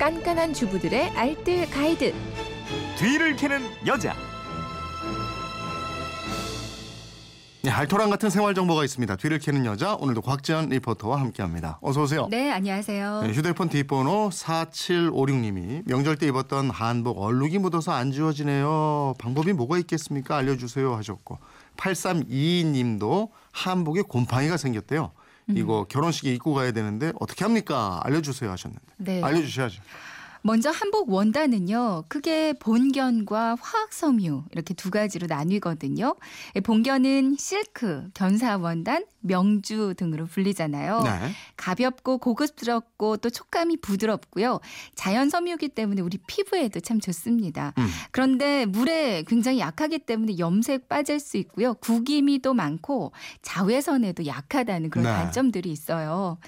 깐깐한 주부들의 알뜰 가이드. 뒤를 캐는 여자. 네, 알토란 같은 생활 정보가 있습니다. 뒤를 캐는 여자 오늘도 곽지연 리포터와 함께합니다. 어서 오세요. 네, 안녕하세요. 네, 휴대폰 뒷번호 4756님이 명절 때 입었던 한복 얼룩이 묻어서 안 지워지네요. 방법이 뭐가 있겠습니까? 알려주세요 하셨고 8322님도 한복에 곰팡이가 생겼대요. 이거 결혼식에 입고 가야 되는데 어떻게 합니까? 알려주세요 하셨는데 네. 알려주셔야죠. 먼저 한복 원단은요, 크게 본견과 화학섬유 이렇게 두 가지로 나뉘거든요. 예, 본견은 실크, 견사 원단, 명주 등으로 불리잖아요. 네. 가볍고 고급스럽고 또 촉감이 부드럽고요. 자연 섬유기 때문에 우리 피부에도 참 좋습니다. 음. 그런데 물에 굉장히 약하기 때문에 염색 빠질 수 있고요. 구기미도 많고 자외선에도 약하다는 그런 네. 단점들이 있어요.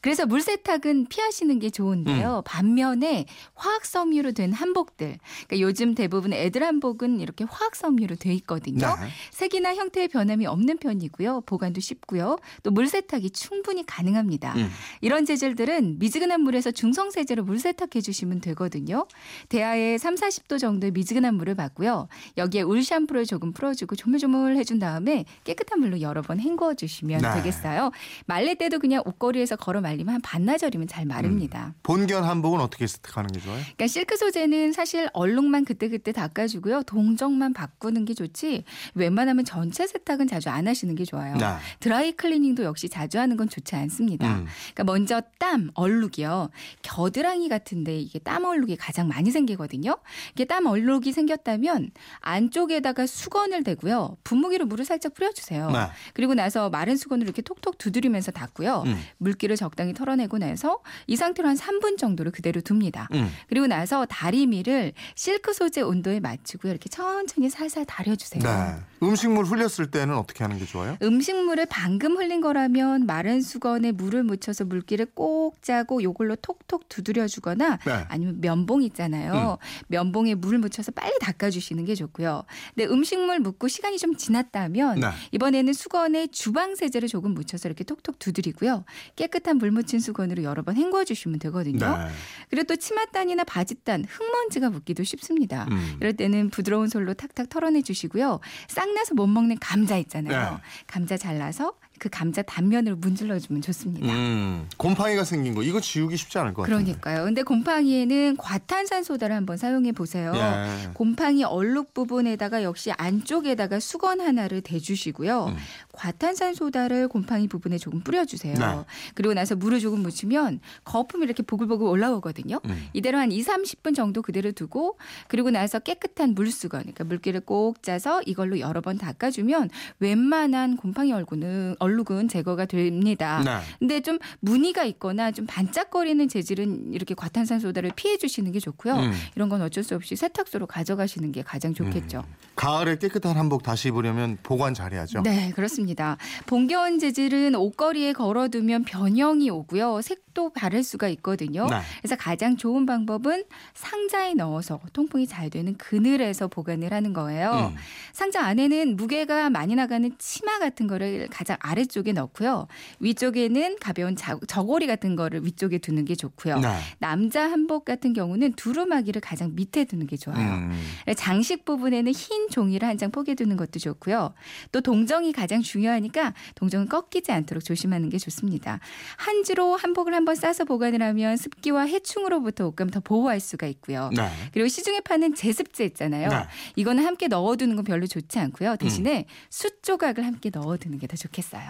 그래서 물 세탁은 피하시는 게 좋은데요. 반면에 화학 섬유로 된 한복들, 그러니까 요즘 대부분 애들 한복은 이렇게 화학 섬유로 돼 있거든요. 네. 색이나 형태의 변함이 없는 편이고요. 보관도 쉽고요. 또 물 세탁이 충분히 가능합니다. 음. 이런 재질들은 미지근한 물에서 중성 세제로 물 세탁해 주시면 되거든요. 대하에 3, 40도 정도의 미지근한 물을 받고요. 여기에 울 샴푸를 조금 풀어주고 조물조물 해준 다음에 깨끗한 물로 여러 번 헹궈 주시면 네. 되겠어요. 말릴 때도 그냥 옷걸이에서 걸어 말리면 한 반나절이면 잘 마릅니다. 본견 한복은 어떻게 세탁하는 게 좋아요? 그러니까 실크 소재는 사실 얼룩만 그때그때 닦아주고요. 동정만 바꾸는 게 좋지 웬만하면 전체 세탁은 자주 안 하시는 게 좋아요. 네. 드라이 클리닝도 역시 자주 하는 건 좋지 않습니다. 음. 그러니까 먼저 땀, 얼룩이요. 겨드랑이 같은데 이게 땀 얼룩이 가장 많이 생기거든요. 이게 땀 얼룩이 생겼다면 안쪽에다가 수건을 대고요. 분무기로 물을 살짝 뿌려주세요. 네. 그리고 나서 마른 수건으로 이렇게 톡톡 두드리면서 닦고요. 음. 물기를 적당 히 털어내고 나서 이 상태로 한 3분 정도를 그대로 둡니다. 음. 그리고 나서 다리미를 실크 소재 온도에 맞추고요. 이렇게 천천히 살살 다려주세요. 네. 음식물 흘렸을 때는 어떻게 하는 게 좋아요? 음식물을 방금 흘린 거라면 마른 수건에 물을 묻혀서 물기를 꼭 짜고 요걸로 톡톡 두드려 주거나 네. 아니면 면봉 있잖아요. 면봉에 물 묻혀서 빨리 닦아 주시는 게 좋고요. 근데 음식물 묻고 시간이 좀 지났다면 네. 이번에는 수건에 주방 세제를 조금 묻혀서 이렇게 톡톡 두드리고요. 깨끗한 물 묻힌 수건으로 여러 번 헹궈 주시면 되거든요. 네. 그리고 또 치맛단이나 바짓단, 흙먼지가 묻기도 쉽습니다. 음. 이럴 때는 부드러운 솔로 탁탁 털어내 주시고요. 싹 나서 못 먹는 감자 있잖아요. 네. 감자 잘라서 그 감자 단면으로 문질러 주면 좋습니다. 음. 곰팡이가 생긴 거 이거 지우기 쉽지 않을 것 같아요. 그러니까요. 근데 곰팡이에는 과탄산 소다를 한번 사용해 보세요. 예. 곰팡이 얼룩 부분에다가 역시 안쪽에다가 수건 하나를 대주시고요. 음. 과탄산 소다를 곰팡이 부분에 조금 뿌려주세요. 네. 그리고 나서 물을 조금 묻히면 거품이 이렇게 보글보글 올라오거든요. 음. 이대로 한 2, 30분 정도 그대로 두고 그리고 나서 깨끗한 물수건, 그러니까 물기를 꼭 짜서 이걸로 여러 번 닦아주면 웬만한 곰팡이 얼굴은 얼 룩은 제거가 됩니다. 네. 근데 좀 무늬가 있거나 좀 반짝거리는 재질은 이렇게 과탄산 소다를 피해 주시는 게 좋고요. 음. 이런 건 어쩔 수 없이 세탁소로 가져가시는 게 가장 좋겠죠. 가을에 깨끗한 한복 다시 입으려면 보관 잘해야죠. 네, 그렇습니다. 봉겨온 재질은 옷걸이에 걸어두면 변형이 오고요. 색도 바를 수가 있거든요. 네. 그래서 가장 좋은 방법은 상자에 넣어서 통풍이 잘 되는 그늘에서 보관을 하는 거예요. 음. 상자 안에는 무게가 많이 나가는 치마 같은 거를 가장 아래 쪽에 넣고요. 위쪽에는 가벼운 자- 저고리 같은 거를 위쪽에 두는 게 좋고요. 네. 남자 한복 같은 경우는 두루마기를 가장 밑에 두는 게 좋아요. 음. 장식 부분에는 흰 종이를 한 장 포개 두는 것도 좋고요. 또 동정이 가장 중요하니까 동정은 꺾이지 않도록 조심하는 게 좋습니다. 한지로 한복을 한번 싸서 보관을 하면 습기와 해충으로부터 옷감 더 보호할 수가 있고요. 네. 그리고 시중에 파는 제습제 있잖아요. 네. 음. 이거는 함께 넣어두는 건 별로 좋지 않고요. 대신에 숯 조각을 함께 넣어두는 게 더 좋겠어요.